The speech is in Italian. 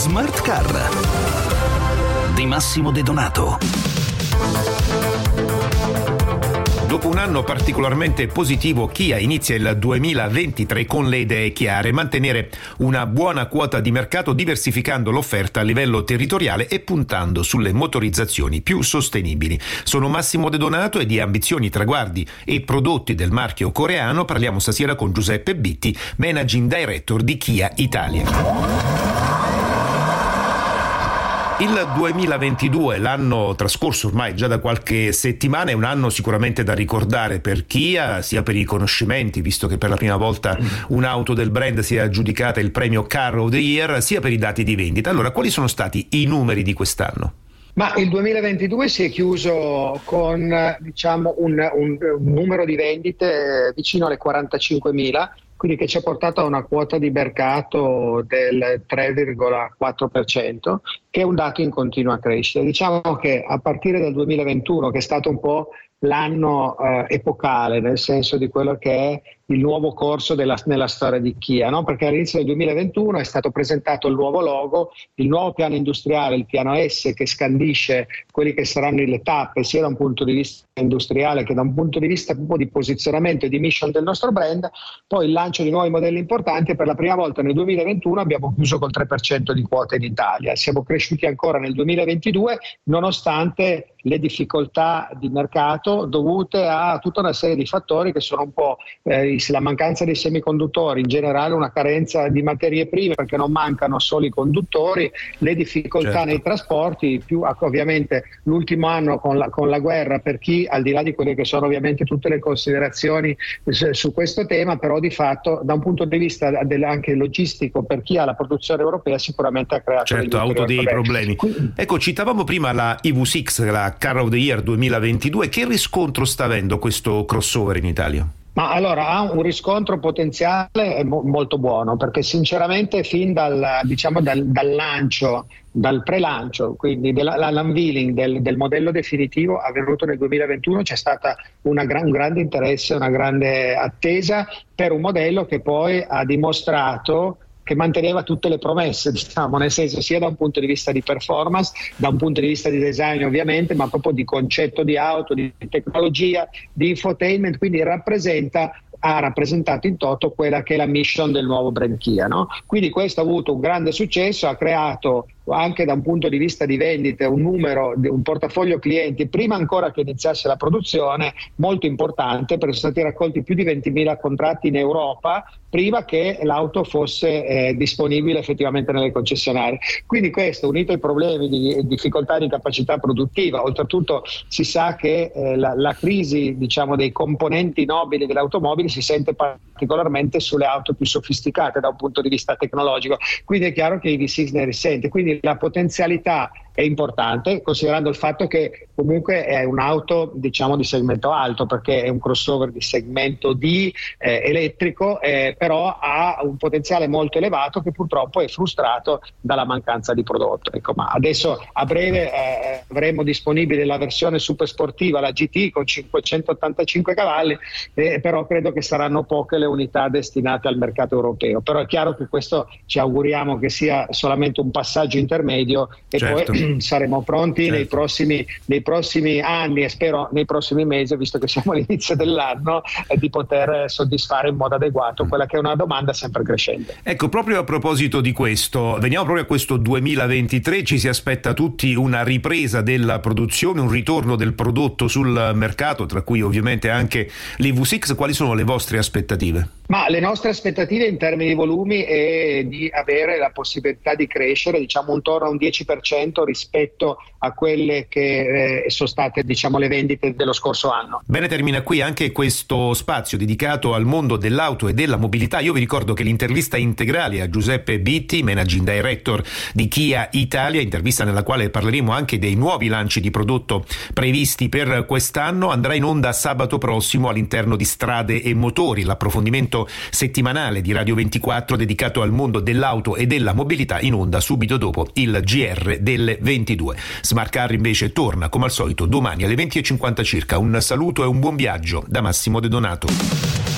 Smart Car di Massimo De Donato. Dopo un anno particolarmente positivo, Kia inizia il 2023 con le idee chiare, mantenere una buona quota di mercato diversificando l'offerta a livello territoriale e puntando sulle motorizzazioni più sostenibili. Sono Massimo De Donato e di ambizioni, traguardi e prodotti del marchio coreano parliamo stasera con Giuseppe Bitti, Managing Director di Kia Italia. Il 2022, l'anno trascorso ormai già da qualche settimana, è un anno sicuramente da ricordare per Kia, sia per i conoscimenti, visto che per la prima volta un'auto del brand si è aggiudicata il premio Car of the Year, sia per i dati di vendita. Allora, quali sono stati i numeri di quest'anno? Ma il 2022 si è chiuso con diciamo, un, un, un numero di vendite eh, vicino alle 45.000 quindi che ci ha portato a una quota di mercato del 3,4%, che è un dato in continua crescita. Diciamo che a partire dal 2021, che è stato un po' l'anno eh, epocale, nel senso di quello che è il nuovo corso della, nella storia di Kia, no? perché all'inizio del 2021 è stato presentato il nuovo logo, il nuovo piano industriale, il piano S che scandisce quelli che saranno le tappe sia da un punto di vista industriale che da un punto di vista proprio di posizionamento e di mission del nostro brand, poi il lancio di nuovi modelli importanti e per la prima volta nel 2021 abbiamo chiuso col 3% di quote in Italia, siamo cresciuti ancora nel 2022 nonostante le difficoltà di mercato dovute a tutta una serie di fattori che sono un po' eh, la mancanza dei semiconduttori, in generale una carenza di materie prime perché non mancano solo i conduttori, le difficoltà certo. nei trasporti, più ovviamente l'ultimo anno con la, con la, guerra per chi al di là di quelle che sono ovviamente tutte le considerazioni su questo tema, però di fatto da un punto di vista del, anche logistico per chi ha la produzione europea sicuramente ha creato certo, ha avuto dei problemi. problemi. Ecco, citavamo prima la EV6, la Car of the Year 2022, che riscontro sta avendo questo crossover in Italia? Ma allora ha un riscontro potenziale mo- molto buono perché sinceramente fin dal, diciamo, dal, dal lancio, dal pre-lancio, quindi dell'unveiling del, del, modello definitivo avvenuto nel 2021 c'è stato gran, un grande interesse, una grande attesa per un modello che poi ha dimostrato che manteneva tutte le promesse, diciamo, nel senso sia da un punto di vista di performance, da un punto di vista di design ovviamente, ma proprio di concetto di auto, di tecnologia, di infotainment, quindi rappresenta ha rappresentato in toto quella che è la mission del nuovo brand Kia. No? Quindi questo ha avuto un grande successo, ha creato anche da un punto di vista di vendite un numero, un portafoglio clienti, prima ancora che iniziasse la produzione, molto importante perché sono stati raccolti più di 20.000 contratti in Europa prima che l'auto fosse eh, disponibile effettivamente nelle concessionarie. Quindi questo unito ai problemi di difficoltà di capacità produttiva, oltretutto si sa che eh, la, la, crisi diciamo, dei componenti nobili delle automobili si sente particolarmente sulle auto più sofisticate da un punto di vista tecnologico, quindi è chiaro che i V6 ne risente. Quindi la potenzialità è importante, considerando il fatto che comunque è un'auto diciamo di segmento alto, perché è un crossover di segmento D eh, elettrico, eh, però ha un potenziale molto elevato che purtroppo è frustrato dalla mancanza di prodotto. Ecco, ma adesso a breve eh, avremo disponibile la versione super sportiva, la GT con 585 cavalli, eh, però credo che saranno poche le unità destinate al mercato europeo. Però è chiaro che questo ci auguriamo che sia solamente un passaggio intermedio e certo. poi saremo pronti certo. nei, prossimi, nei, prossimi, anni e spero nei prossimi mesi, visto che siamo all'inizio dell'anno, eh, di poter soddisfare in modo adeguato quella che è una domanda sempre crescente. Ecco, proprio a proposito di questo, veniamo proprio a questo 2023, ci si aspetta tutti una ripresa della produzione, un ritorno del prodotto sul mercato, tra cui ovviamente anche l'EV6, quali sono le vostre aspettative? Ma le nostre aspettative in termini di volumi è di avere la possibilità di crescere diciamo intorno a un 10% rispetto a quelle che eh, sono state diciamo, le vendite dello scorso anno. Bene, termina qui anche questo spazio dedicato al mondo dell'auto e della mobilità. Io vi ricordo che l'intervista integrale a Giuseppe Bitti, Managing Director di Kia Italia, intervista nella quale parleremo anche dei nuovi lanci di prodotto previsti per quest'anno, andrà in onda sabato prossimo all'interno di Strade e Motori, l'approfondimento settimanale di Radio 24 dedicato al mondo dell'auto e della mobilità in onda subito dopo il GR delle 22. Smart Car invece torna come al solito domani alle 20.50 circa. Un saluto e un buon viaggio da Massimo De Donato.